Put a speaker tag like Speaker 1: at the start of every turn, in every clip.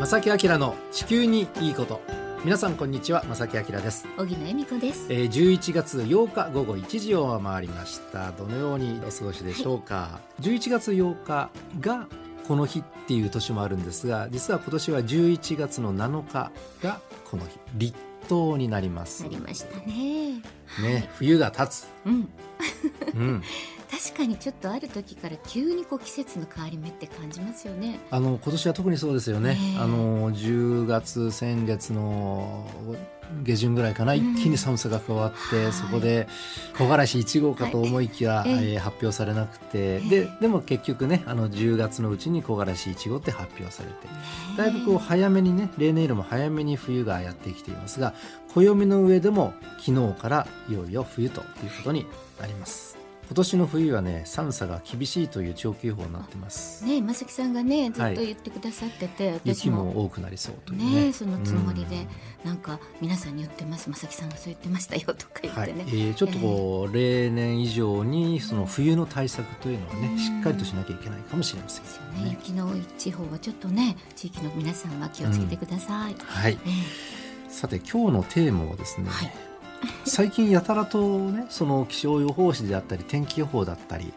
Speaker 1: 正木明の地球にいいこと。皆さんこんにちは正木明です。
Speaker 2: 小木恵美子です、
Speaker 1: えー、11月8日午後1時を回りました。どのようにお過ごしでしょうか、はい、11月8日がこの日っていう年もあるんですが実は今年は11月の7日がこの日。立冬になります。
Speaker 2: なりましたね。
Speaker 1: ね、はい、冬が経つ。
Speaker 2: うん、うん 確かにちょっとある時から急にこう季節の変わり目って感じますよね。
Speaker 1: あの今年は特にそうですよね。あの10月先月の下旬ぐらいかな、一気に寒さが変わって、そこで木枯らし1号かと思いきや、はい、えー、発表されなくて、ででも結局ねあの10月のうちに木枯らし1号って発表されてだいぶこう早めにね例年よりも早めに冬がやってきていますが暦の上でも昨日からいよいよ冬ということになります。今年の冬はね寒さが厳しいという長期予報になってます。
Speaker 2: ね正木さんがねずっと言ってくださってて、はい、
Speaker 1: 雪も多くなりそうという
Speaker 2: ね、ね、そのつもりで、うん、なんか皆さんに言ってます。正木さんがそう言ってましたよとか言ってね、はい、え
Speaker 1: ー、ちょっとこう、えー、例年以上にその冬の対策というのはね、しっかりとしなきゃいけないかもしれません
Speaker 2: ね、ね、雪の多い地方はちょっとね地域の皆さんは気をつけてください、うん、
Speaker 1: はい、えー、さて今日のテーマはですね、はい最近やたらとねその気象予報士であったり天気予報だったり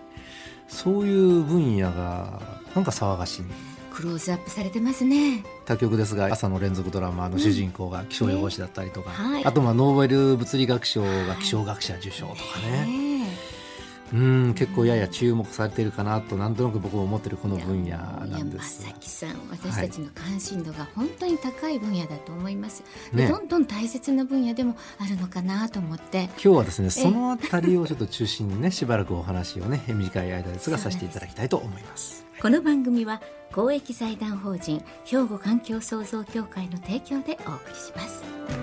Speaker 1: そういう分野がなんか騒がしい。
Speaker 2: クローズアップされてますね。
Speaker 1: 他局ですが朝の連続ドラマの主人公が気象予報士だったりとか、うんね。はい、あとまあノーベル物理学賞が気象学者受賞とかね、うん結構やや注目されているかなとなんとなく僕も思ってるこの分野。なんです。
Speaker 2: 正木さん私たちの関心度が本当に高い。分野だと思い。ます、はい、どんどん大切な分野でもあるのかなと思って。
Speaker 1: 今日はですねそのあたりをちょっと中心にねしばらくお話をね 短い間ですがさせていただきたいと思います。
Speaker 2: この番組は公益財団法人兵庫環境創造協会の提供でお送りします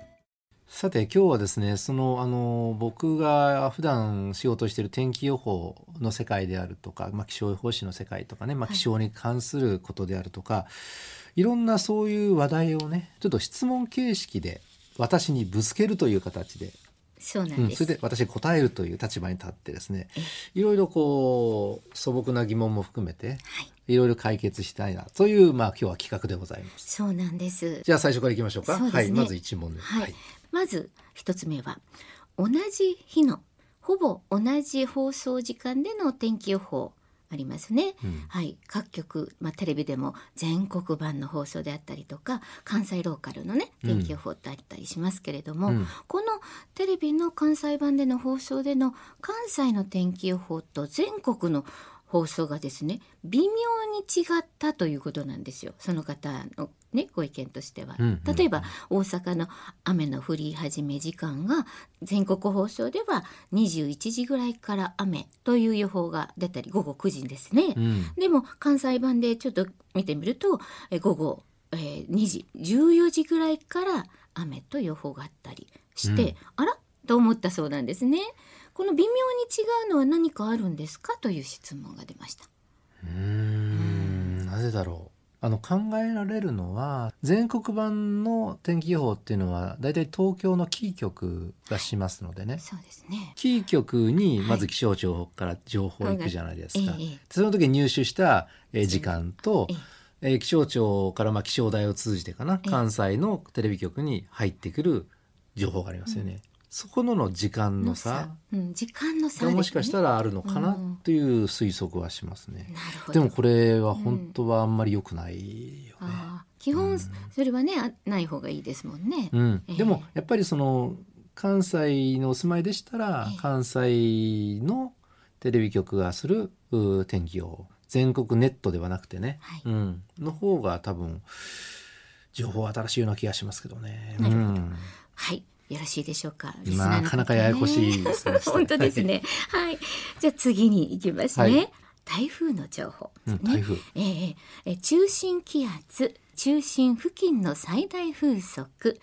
Speaker 1: さて今日はですねそのあの僕が普段仕事している天気予報の世界であるとか、まあ、気象予報士の世界とかね、まあ、気象に関することであるとか、はい、いろんなそういう話題をねちょっと質問形式で私にぶつけるという形で
Speaker 2: そうなんです、うん、
Speaker 1: それで私答えるという立場に立ってですねいろいろこう素朴な疑問も含めて、はい、いろいろ解決したいなというまあ今日は企画でございます。
Speaker 2: そうなんです。
Speaker 1: じゃあ最初からいきましょうか。うね、はい、まず一問目。
Speaker 2: はい、まず一つ目は同じ日のほぼ同じ放送時間での天気予報ありますね、うん、はい。各局、まあ、テレビでも全国版の放送であったりとか関西ローカルのね天気予報ってあったりしますけれども、うん、このテレビの関西版での放送での関西の天気予報と全国の放送がですね微妙に違ったということなんですよ。その方のねご意見としては、うんうん、例えば大阪の雨の降り始め時間が全国放送では21時ぐらいから雨という予報が出たり午後9時ですね、うん、でも関西版でちょっと見てみるとえ午後、えー、2時14時ぐらいから雨と予報があったりして、うん、あら？と思ったそうなんですね。この微妙に違うのは何かあるんですかという質問が出ました。
Speaker 1: うん。なぜだろう。あの考えられるのは全国版の天気予報っていうのはだいたい東京のキー局がしますのでね、はい、
Speaker 2: そうですね。
Speaker 1: キー局にまず気象庁から情報行くじゃないですか、はい、その時に入手した時間と、えー、気象庁からまあ気象台を通じてかな。関西のテレビ局に入ってくる情報がありますよね。そこのの時間の差、
Speaker 2: うん、時間の差、
Speaker 1: ね、もしかしたらあるのかなという推測はしますね。うん、でもこれは本当はあんまり良くないよね。うん、
Speaker 2: 基本それはね、ない方がいいですもんね。
Speaker 1: うん。えー、でもやっぱりその関西のお住まいでしたら、えー、関西のテレビ局がする天気を全国ネットではなくてね、はい、うん、の方が多分情報新しいような気がしますけどね。
Speaker 2: なるほど、はいよろしいでしょうか？
Speaker 1: なかなかややこしいですね。
Speaker 2: 本当ですね。はい。じゃあ次に行きますね。はい、台風の情報、
Speaker 1: ね、うん、台風。
Speaker 2: えー、え中心気圧中心付近の最大風速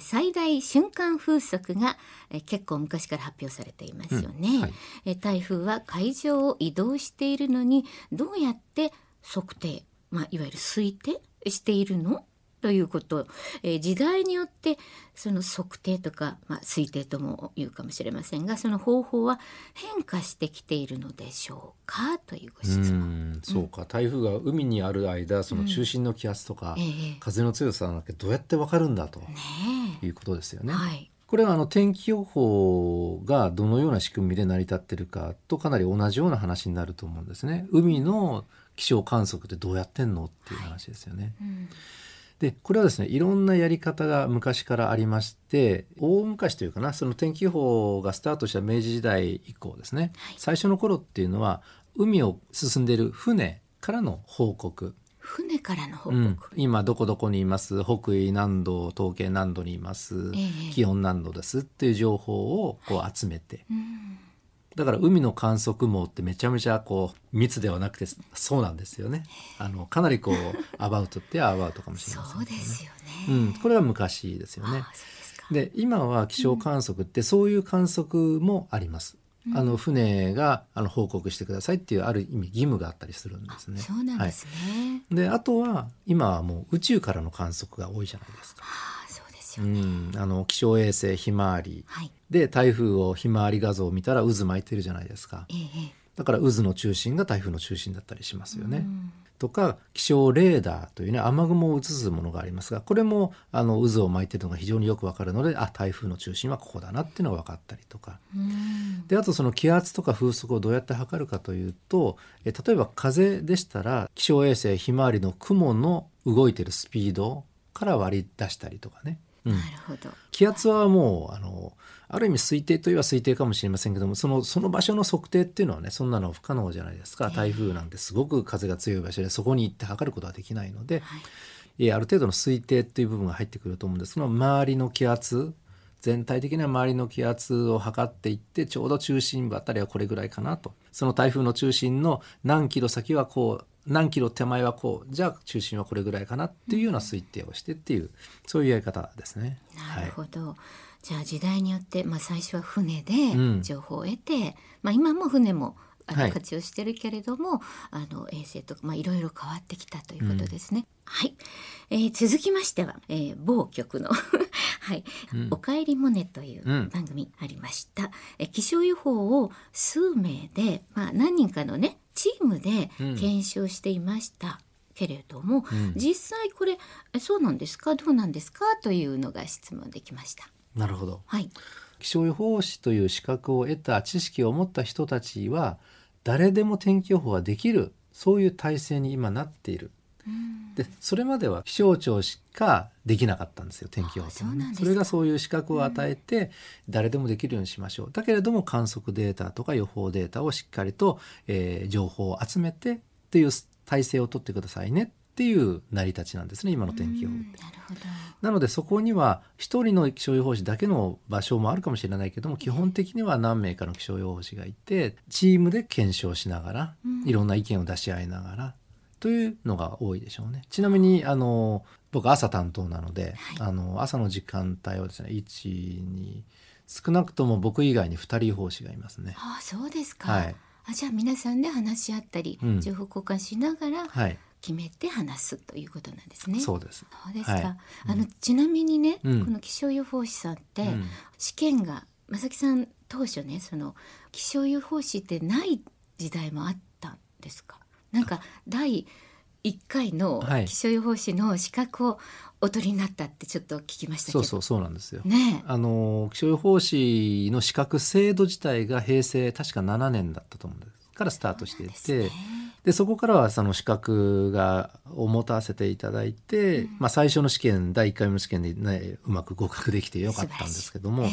Speaker 2: 最大瞬間風速が結構昔から発表されていますよね、うんはい、台風は海上を移動しているのにどうやって測定、まあ、いわゆる推定しているの？ということ、えー、時代によってその測定とか、まあ、推定とも言うかもしれませんがその方法は変化してきているのでしょうか？というご質問。
Speaker 1: うそうか、うん、台風が海にある間その中心の気圧とか、うんえー、風の強さなんてどうやってわかるんだと、ね、いうことですよね。はいこれはあの天気予報がどのような仕組みで成り立ってるかとかなり同じような話になると思うんですね。海の気象観測ってどうやってんのっていう話ですよね。はいうんでこれはですねいろんなやり方が昔からありまして大昔というかなその天気予報がスタートした明治時代以降ですね、はい、最初の頃っていうのは海を進んでいる船からの報告。
Speaker 2: 船からの報告、うん、
Speaker 1: 今どこどこにいます。北緯何度統計何度にいます、えー、気温何度ですっていう情報をこう集めて、はいうんだから海の観測網ってめちゃめちゃこう密ではなくてそうなんですよね。あのかなりこうアバウトってアバウトかもしれません、
Speaker 2: ね、そうですよね。
Speaker 1: うん、これは昔ですよね。で今は気象観測ってそういう観測もあります。うん、あの船があの報告してくださいっていうある意味義務があったりするんですね。
Speaker 2: そうなんですね。
Speaker 1: はい、であとは今はもう宇宙からの観測が多いじゃないですか。
Speaker 2: ですよ。ね。うん、
Speaker 1: あの気象衛星ひまわり、はい、で台風をひまわり画像を見たら渦巻いてるじゃないですか。ええ、だから渦の中心が台風の中心だったりしますよね。うん。とか気象レーダーというね雨雲を映すものがありますがこれもあの渦を巻いてるのが非常によくわかるのであ台風の中心はここだなっていうのが分かったりとか。であとその気圧とか風速をどうやって測るかというとえ例えば風でしたら気象衛星ひまわりの雲の動いてるスピードから割り出したりとかね
Speaker 2: なるほど。
Speaker 1: 気圧はもうあのある意味推定といえば推定かもしれませんけどもそのその場所の測定っていうのはねそんなの不可能じゃないですか。台風なんてすごく風が強い場所でそこに行って測ることはできないので、はい、ある程度の推定っていう部分が入ってくると思うんです。その周りの気圧全体的な周りの気圧を測っていってちょうど中心部あたりはこれぐらいかなと。その台風の中心の何キロ先はこう何キロ手前はこうじゃあ中心はこれぐらいかなっていうような推定をしてっていう、そういうやり方ですね。
Speaker 2: なるほど、はい、じゃあ時代によって、まあ、最初は船で情報を得て、うん、まあ、今も船もあの活用してるけれども、はい、あの衛星とか、まあ、いろいろ変わってきたということですね。うん、はい、えー、続きましては、えー、某局の はい、うん、おかえりモネという番組ありました。うん、え気象予報を数名で、まあ、何人かのねチームで検証していました。けれども、うん、実際これそうなんですか？どうなんですか？というのが質問できました。
Speaker 1: なるほど。はい。気象予報士という資格を得た知識を持った人たちは誰でも天気予報ができるそういう体制に今なっている。でそれまでは気象庁しかできなかったんですよ天気予報そね、それがそういう資格を与えて、誰でもできるようにしましょう。だけれども観測データとか予報データをしっかりと、えー、情報を集めてっていう体制を取ってくださいねっていう成り立ちなんですね今の天気予報って。なるほど。なのでそこには一人の気象予報士だけの場所もあるかもしれないけども基本的には何名かの気象予報士がいてチームで検証しながらいろんな意見を出し合いながらというのが多いでしょうね。ちなみにあの僕朝担当なので、はい、あの朝の時間帯はですね12少なくとも僕以外に2人奉仕がいますね。
Speaker 2: あそうですか、はい、あじゃあ皆さんで話し合ったり、うん、情報交換しながら、はい、決めて話すということなんですね。
Speaker 1: そうです。
Speaker 2: そうですか。はい、あの、ちなみにね、うん、この気象予報士さんって、うん、試験が正木さん当初ね、その気象予報士ってない時代もあったんですか？なんか第一回の気象予報士の資格をお取りになったってちょっと聞きました
Speaker 1: そうそうそうなんですよ。ね、あの気象予報士の資格制度自体が平成確か7年だったと思うんですからスタートしていて。でそこからはその資格がを持たせていただいて、うん、まあ、最初の試験第1回目の試験で、ね、うまく合格できてよかったんですけども、ええ、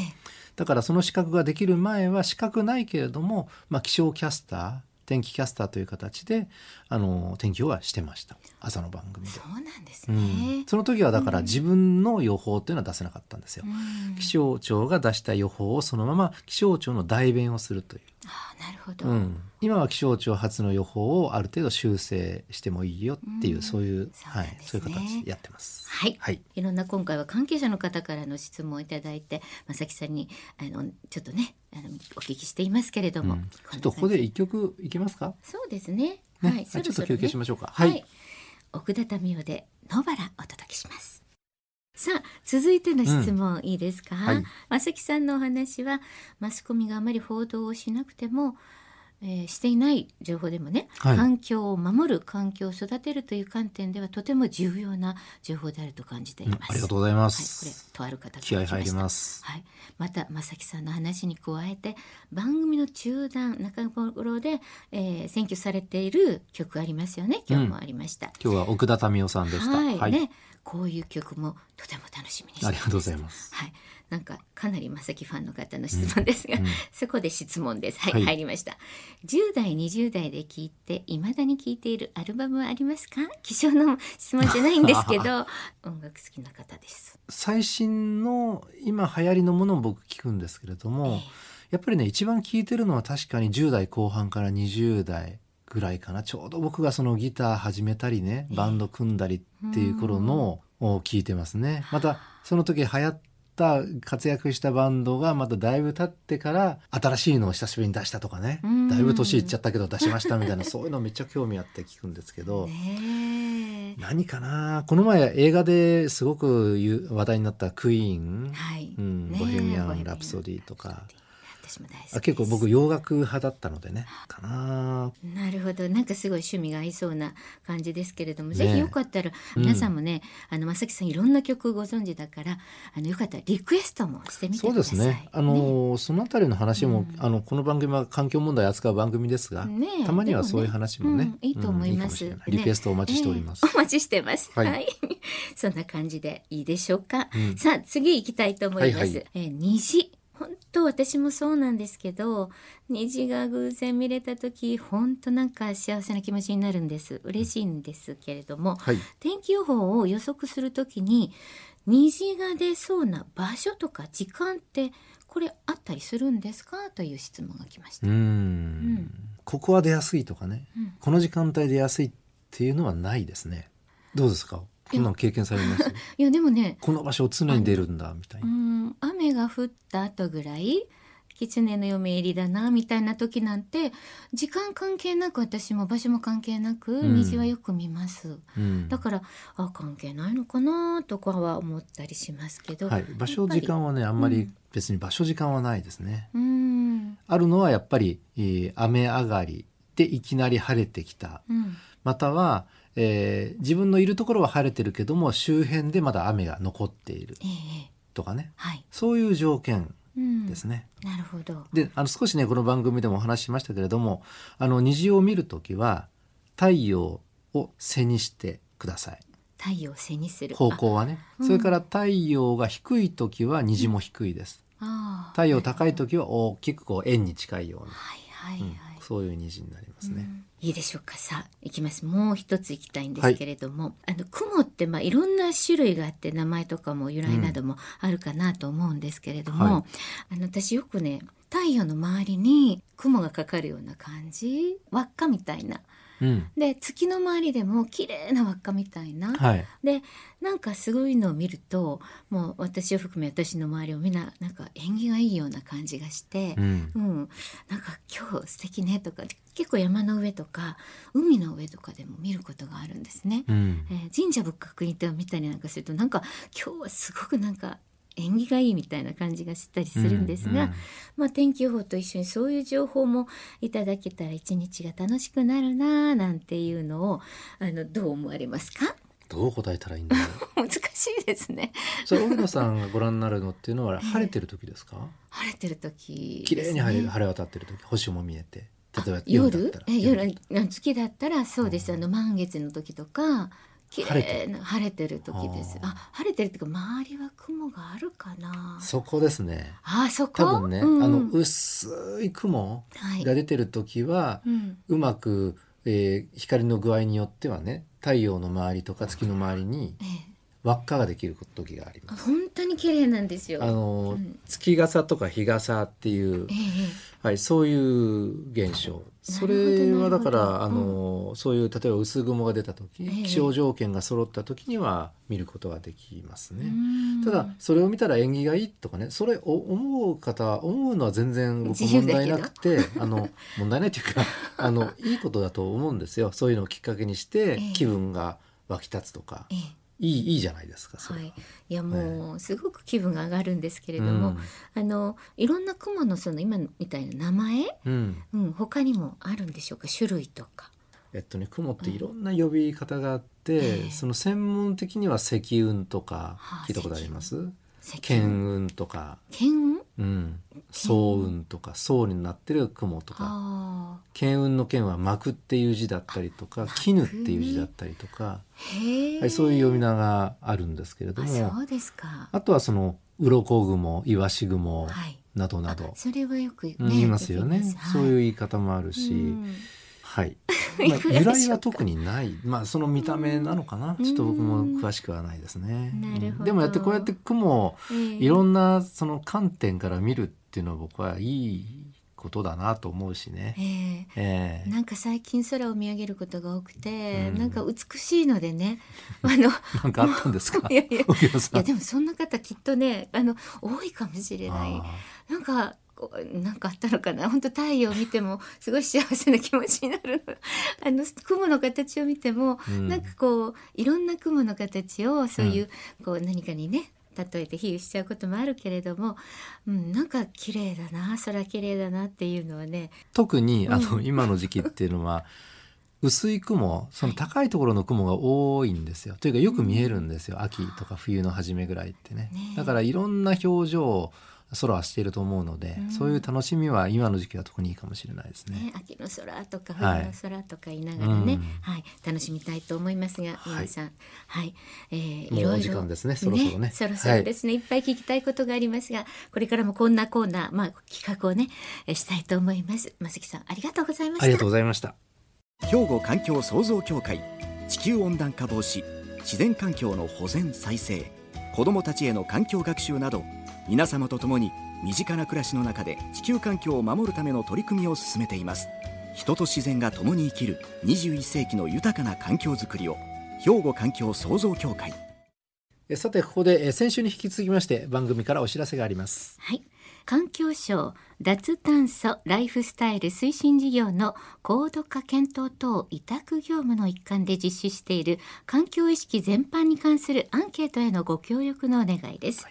Speaker 1: だからその資格ができる前は資格ないけれども、まあ、気象キャスター天気キャスターという形であの天気予報はしてました。朝の番組で。
Speaker 2: そうなんですね、
Speaker 1: うん、その時はだから自分の予報っていうのは出せなかったんですよ、うん、気象庁が出した予報をそのまま気象庁の代弁をするという
Speaker 2: あなるほど、
Speaker 1: うん、今は気象庁発の予報をある程度修正してもいいよっていう、
Speaker 2: うん。
Speaker 1: そういう、
Speaker 2: そう
Speaker 1: はい、そういう形でやってます。
Speaker 2: はい。
Speaker 1: はい、
Speaker 2: いろんな今回は関係者の方からの質問をいただいて正木さんにあのちょっとねあのお聞きしていますけれども、
Speaker 1: うん。ちょっとここで一曲いきますか？
Speaker 2: そうですね。
Speaker 1: ね、
Speaker 2: はい
Speaker 1: ちょっと休憩しましょうか。
Speaker 2: はい、奥田民生で野原お届けしますさあ続いての質問、いいですか、
Speaker 1: はい。
Speaker 2: 正木さんのお話はマスコミがあまり報道をしなくても、えーしていない情報でもね、
Speaker 1: はい。
Speaker 2: 環境を守る環境を育てるという観点ではとても重要な情報であると感じてい
Speaker 1: うん
Speaker 2: ます、
Speaker 1: ありがとうございま
Speaker 2: はい、こ
Speaker 1: す。
Speaker 2: れとある方
Speaker 1: 気合入り
Speaker 2: す。
Speaker 1: ます。
Speaker 2: はい、また正木さんの話に加えて番組の中段中頃で、えー選挙されている曲ありますよね。今日もありました、
Speaker 1: 今日は奥田民生さんでした。
Speaker 2: はい、ね。こういう曲もとても楽しみにして
Speaker 1: ありがとうございます。
Speaker 2: はい、なんかかなり正木ファンの方の質問ですが、
Speaker 1: うん。うん。
Speaker 2: そこで質問です。はい、
Speaker 1: はい。
Speaker 2: 入りました。10代、20代で聞いて、未だに聞いているアルバムはありますか？希少の質問じゃないんですけど、音楽好きな方です。
Speaker 1: 最新の今流行りのものを僕聞くんですけれども、やっぱりね一番聞いてるのは確かに10代後半から20代ぐらいかな。ちょうど僕がそのギター始めたりねバンド組んだりっていう頃のを聞いてますね。またその時流行った活躍したバンドがまただいぶ経ってから新しいのを久しぶりに出したとかね。
Speaker 2: うん。
Speaker 1: だいぶ年いっちゃったけど出しましたみたいな そういうのめっちゃ興味あって聞くんですけど。何かな？この前映画ですごく話題になったクイーン、
Speaker 2: はい。
Speaker 1: うん。ボヘミアンラプソディとか
Speaker 2: 私も大好き
Speaker 1: 結構僕洋楽派だったのでねかな。
Speaker 2: なるほど。なんかすごい趣味が合いそうな感じですけれども、
Speaker 1: ね
Speaker 2: ぜひよかったら皆さんもね、あの正木さんいろんな曲ご存知だからあのよかったらリクエストもしてみて
Speaker 1: そう
Speaker 2: ください。
Speaker 1: ですね。あのそのあたりの話も、
Speaker 2: うん。
Speaker 1: あのこの番組は環境問題を扱う番組ですが、
Speaker 2: ねえ。
Speaker 1: たまにはそういう話もね、
Speaker 2: うんいいと思います。
Speaker 1: い
Speaker 2: ね。
Speaker 1: リクエストお待ちしております、
Speaker 2: ええ。お待ちしてます。は、
Speaker 1: はいい。
Speaker 2: そんな感じでいいでしょうか。
Speaker 1: うん。
Speaker 2: さあ次行きたいと思います。
Speaker 1: はいはい。
Speaker 2: えー虹。本当私もそうなんですけど虹が偶然見れた時本当なんか幸せな気持ちになるんです。嬉しいんですけれども、
Speaker 1: はい。
Speaker 2: 天気予報を予測するときに虹が出そうな場所とか時間ってこれあったりするんですか？という質問が来ました。
Speaker 1: うん。ここは出やすいとかね、
Speaker 2: うん。
Speaker 1: この時間帯出やすいっていうのはないですね。どうですか？こんなの経験されます？
Speaker 2: いやでもね
Speaker 1: この場所常に出るんだみたいうな、
Speaker 2: ん雨が降った後ぐらい狐の嫁入りだなみたいな時なんて時間関係なく私も場所も関係なく
Speaker 1: うん。
Speaker 2: 虹はよく見ます、
Speaker 1: うん。
Speaker 2: だからあ関係ないのかなとかは思ったりしますけど、
Speaker 1: はい、場所時間はねあんまり
Speaker 2: うん。
Speaker 1: 別に場所時間はないですね、
Speaker 2: うん。
Speaker 1: あるのはやっぱり、えー雨上がりでいきなり晴れてきた。
Speaker 2: うん。
Speaker 1: または、えー自分のいるところは晴れてるけども周辺でまだ雨が残っている
Speaker 2: ええ。
Speaker 1: とかね。
Speaker 2: はい、
Speaker 1: そういう条件
Speaker 2: うん、
Speaker 1: ですね。
Speaker 2: なるほど。
Speaker 1: であの少しねこの番組でもお話ししましたけれどもあの虹を見るときは太陽を背にしてください。
Speaker 2: 太陽を背にする。
Speaker 1: 方向はね、
Speaker 2: うん。
Speaker 1: それから太陽が低い時は虹も低いです、
Speaker 2: ああ
Speaker 1: 太陽高い
Speaker 2: と
Speaker 1: 時は大きくこう円に近いような、
Speaker 2: はいはいはい、
Speaker 1: うんそういう虹になりますね、
Speaker 2: うん。いいでしょうか。さあ行きます。もう一つ行きたいんですけれども、あの雲ってまあいろんな種類があって名前とかも由来などもあるかなと思うんですけれども、
Speaker 1: はい。
Speaker 2: あの私よくね太陽の周りに雲がかかるような感じ？輪っかみたいな
Speaker 1: うん。
Speaker 2: で月の周りでも綺麗な輪っかみたいな、
Speaker 1: はい。
Speaker 2: でなんかすごいのを見るともう私を含め私の周りをみんななんか縁起がいいような感じがして
Speaker 1: う、ん。
Speaker 2: うん、なんか今日素敵ねとか結構山の上とか海の上とかでも見ることがあるんですね。
Speaker 1: うん。
Speaker 2: えー神社仏閣に行って見たりなんかするとなんか今日はすごくなんか縁起がいいみたいな感じがしたりするんですが、
Speaker 1: うん
Speaker 2: まあ、天気予報と一緒にそういう情報もいただけたら一日が楽しくなるなあなんていうのをあのどう思われますか？
Speaker 1: どう答えたらいいんだろう。
Speaker 2: 難しいですね。
Speaker 1: それ荻野さんがご覧になるのっていうのは晴れてる時ですか？
Speaker 2: 晴れてる時
Speaker 1: 綺麗に晴れ晴れ渡ってる時星も見えて。例えば
Speaker 2: 夜
Speaker 1: だったら。
Speaker 2: え夜？あ月だったらそうです。あの満月の時とか綺
Speaker 1: 晴れて
Speaker 2: 麗な晴れてる時です。
Speaker 1: あ。
Speaker 2: 晴れてるっていうか周りは雲があるかな。
Speaker 1: そこですね。
Speaker 2: あそこ？
Speaker 1: 多分ね、
Speaker 2: うん。
Speaker 1: あの薄い雲
Speaker 2: はい。
Speaker 1: が出てる時は、
Speaker 2: うん。
Speaker 1: うまく、えー光の具合によってはね太陽の周りとか月の周りに
Speaker 2: ええ。
Speaker 1: 輪っかができる時があります。
Speaker 2: 本当に綺麗なんですよ。
Speaker 1: あの、
Speaker 2: うん。
Speaker 1: 月傘とか日傘っていう
Speaker 2: え、え。
Speaker 1: はい、そういう現象。それはだから、あの、そういう例えば薄雲が出た時、
Speaker 2: ええ。
Speaker 1: 気象条件が揃った時には見ることができますね。
Speaker 2: うん。
Speaker 1: ただそれを見たら縁起がいいとかねそれを思う方思うのは全然僕問題なくてあの問題ないというか あのいいことだと思うんですよ。そういうのをきっかけにして
Speaker 2: ええ。
Speaker 1: 気分が湧き立つとか、
Speaker 2: ええ
Speaker 1: いいいいじゃないですかは。
Speaker 2: はい、いやもうすごく気分が上がるんですけれども、あのいろんな雲のその今みたいな名前、
Speaker 1: うん。うん
Speaker 2: うん、他にもあるんでしょうか？種類とか。
Speaker 1: えっとね雲ってい。ろんな呼び方があって、
Speaker 2: ええ。
Speaker 1: その専門的には積雲とか
Speaker 2: はあ
Speaker 1: 聞いたことあります？
Speaker 2: 積
Speaker 1: 巻雲とか、
Speaker 2: 巻雲
Speaker 1: うん、層雲とか層になってる雲とか。
Speaker 2: あ
Speaker 1: 巻雲の巻は幕っていう字だったりとか絹っていう字だったりとか、はい、そういう読み名があるんですけれど
Speaker 2: あ
Speaker 1: も
Speaker 2: そうですか。
Speaker 1: あとはその鱗雲イワシ雲
Speaker 2: はい。
Speaker 1: などなど、
Speaker 2: それはよくね
Speaker 1: うん言いますよね。そういう
Speaker 2: はい
Speaker 1: 言い方もあるし、
Speaker 2: うん
Speaker 1: はい、まあ、由来は特にない。まあその見た目なのかな？ちょっと僕も詳しくはないですね。
Speaker 2: なるほど。
Speaker 1: でもやってこうやって雲を
Speaker 2: ええ。
Speaker 1: いろんなその観点から見るっていうのは僕はいいことだなと思うしね。
Speaker 2: え
Speaker 1: え。え
Speaker 2: え。なんか最近空を見上げることが多くて、
Speaker 1: うん。
Speaker 2: なんか美しいのでね あの
Speaker 1: なんかあったんですか？
Speaker 2: いやいや。でもそんな方きっとねあの多いかもしれない。
Speaker 1: あ
Speaker 2: なんかこうなんかあったのかな？本当太陽を見てもすごい幸せな気持ちになる。の あの雲の形を見ても、
Speaker 1: ーうん。
Speaker 2: なんかこういろんな雲の形をそういう、こう何かにね例えて比喩しちゃうこともあるけれども、うん、なんか綺麗だな空綺麗だなっていうのはね。
Speaker 1: 特にあの、
Speaker 2: うん
Speaker 1: 今の時期っていうのは 薄い雲その高いところの雲が多いんですよ。というかよく見えるんですよ、秋とか冬の初めぐらいってね。
Speaker 2: ねえ。
Speaker 1: だからいろんな表情を空はしていると思うので、
Speaker 2: うん。
Speaker 1: そういう楽しみは今の時期は特にいいかもしれないですね。
Speaker 2: ね秋の空とか
Speaker 1: はい。
Speaker 2: 冬の空とか言いながらね、
Speaker 1: うん。
Speaker 2: はい。楽しみたいと思いますが
Speaker 1: はい。
Speaker 2: 皆さん。はい、えー、
Speaker 1: もう
Speaker 2: いろいろ。
Speaker 1: お時間ですね。そろそろね。
Speaker 2: そろそろですね、い、っぱい聞きたいことがありますがこれからもこんなコーナーまあ企画をねえーしたいと思います。まさきさんありがとうございました。
Speaker 1: ありがとうございました。
Speaker 3: 兵庫環境創造協会地球温暖化防止自然環境の保全再生子どもたちへの環境学習など皆様と共に身近な暮らしの中で地球環境を守るための取り組みを進めています人と自然が共に生きる21世紀の豊かな環境づくりを兵庫環境創造協会
Speaker 1: えさてここでえ先週に引き続きまして番組からお知らせがあります。
Speaker 2: はい環境省脱炭素ライフスタイル推進事業の高度化検討等委託業務の一環で実施している環境意識全般に関するアンケートへのご協力のお願いです。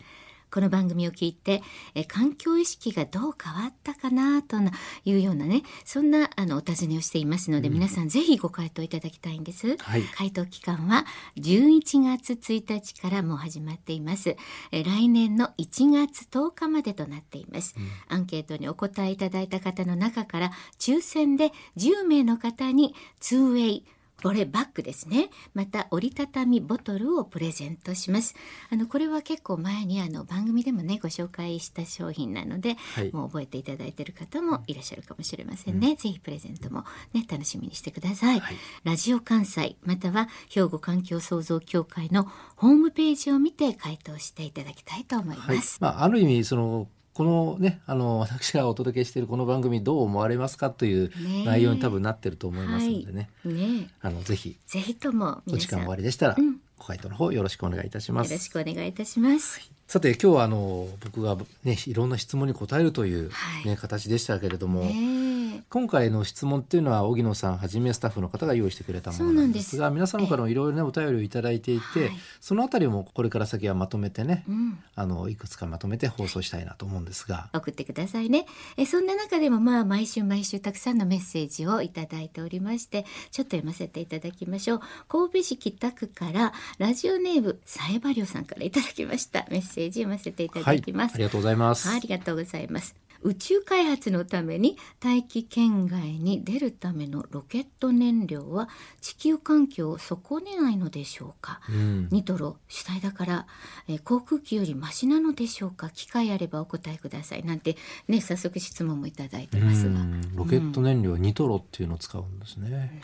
Speaker 2: この番組を聞いてえ環境意識がどう変わったかなというようなねそんなあのお尋ねをしていますので、皆さんぜひご回答いただきたいんです。
Speaker 1: はい
Speaker 2: 回答期間は11月1日からもう始まっています。えー来年の1月10日までとなっています。アンケートにお答えいただいた方の中から抽選で10名の方に 2way これバッグですね。また折りたたみボトルをプレゼントします。あのこれは結構前にあの番組でもねご紹介した商品なので、
Speaker 1: はい
Speaker 2: もう覚えていただいている方もいらっしゃるかもしれませんね。ぜひプレゼントもね楽しみにしてください。
Speaker 1: はい
Speaker 2: ラジオ関西または兵庫環境創造協会のホームページを見て回答していただきたいと思い
Speaker 1: はい
Speaker 2: ます。
Speaker 1: まあ、ある意味そのこのねあの私がお届けしているこの番組どう思われますかという内容に多分なってると思いますのでね、
Speaker 2: ね
Speaker 1: あのぜひ。
Speaker 2: えぜひとも
Speaker 1: お時間終わりでしたら、
Speaker 2: うん。
Speaker 1: ご回答の方よろしくお願いいたします。
Speaker 2: ろしくお願いいたします。
Speaker 1: さて今日はあの僕がねいろんな質問に答えるという、
Speaker 2: はい。
Speaker 1: ね形でしたけれども、
Speaker 2: ねえ
Speaker 1: 今回の質問っていうのは荻野さんはじめスタッフの方が用意してくれたものなんですが皆様からもいろいろねお便りをいただいていて、
Speaker 2: はい。
Speaker 1: そのあたりもこれから先はまとめてね、
Speaker 2: うん。
Speaker 1: あのいくつかまとめて放送したいなと思うんですが。
Speaker 2: 送ってくださいね。えそんな中でもまあ毎週毎週たくさんのメッセージをいただいておりましてちょっと読ませていただきましょう。神戸市北区からラジオネームさえばりょうさんからいただきました。メッセージ読ませていた
Speaker 1: はい、
Speaker 2: だきます、
Speaker 1: ありがとうございます。
Speaker 2: はいありがとうございます。宇宙開発のために大気圏外に出るためのロケット燃料は地球環境を損ねないのでしょうか？
Speaker 1: うん
Speaker 2: ニトロ主体だから、えー航空機よりマシなのでしょうか？機会あればお答えください。なんてね早速質問もいただいてますが。
Speaker 1: うんロケット燃料ニトロっていうのを使うんですね。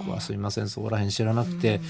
Speaker 1: 僕はすいませんそこら辺知らなくて、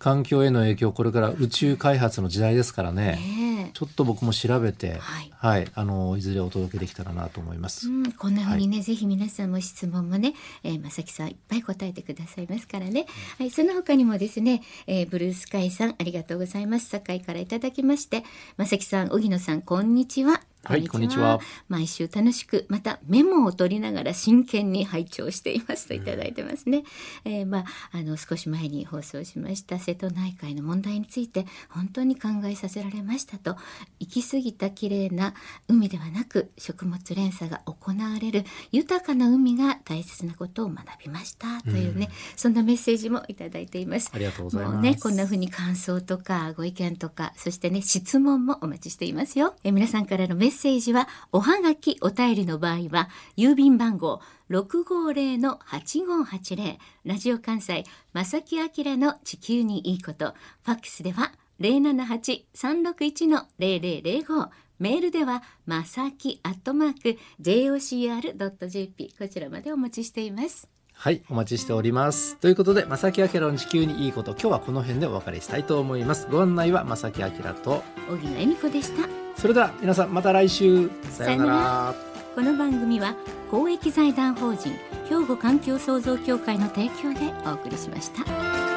Speaker 1: 環境への影響これから宇宙開発の時代ですからね。ねちょっと僕も調べて、はい、はい、あのいずれお届けできたらなと思います。
Speaker 2: うん、こんなふうにね、はい、ぜひ皆さんも質問もね、えー、正木さんいっぱい答えてくださいますからね。はい、その他にもですね、えー、ブルースカイさんありがとうございます。堺からいただきまして、正木さん、荻野さんこんにちは。
Speaker 1: はい、こんにちは。
Speaker 2: 毎週楽しく、またメモを取りながら真剣に拝聴していますといただいてますね。うん、えー、まあ、あの、少し前に放送しました瀬戸内海の問題について、本当に考えさせられましたと、行き過ぎた綺麗な海ではなく、食物連鎖が行われる豊かな海が大切なことを学びましたというね、うん、そんなメッセージもいただいています。
Speaker 1: ありがとうございます。
Speaker 2: もうね、こんな風に感想とかご意見とか、そしてね、質問もお待ちしていますよ。え皆さんからのメッセージは、おはがきお便りの場合は、郵便番号650-8580、ラジオ関西、正木明の地球にいいこと、ファックスでは078-361-0005、メールでは、まさきアットマーク jocr.jp こちらまでお待ちしています。
Speaker 1: はい、お待ちしております。ということで、正木明の地球にいいこと、今日はこの辺でお別れしたいと思います。ご案内は正木明と
Speaker 2: 荻野恵美子でした。
Speaker 1: それでは皆さんまた来週さようなら
Speaker 2: この番組は公益財団法人兵庫環境創造協会の提供でお送りしました。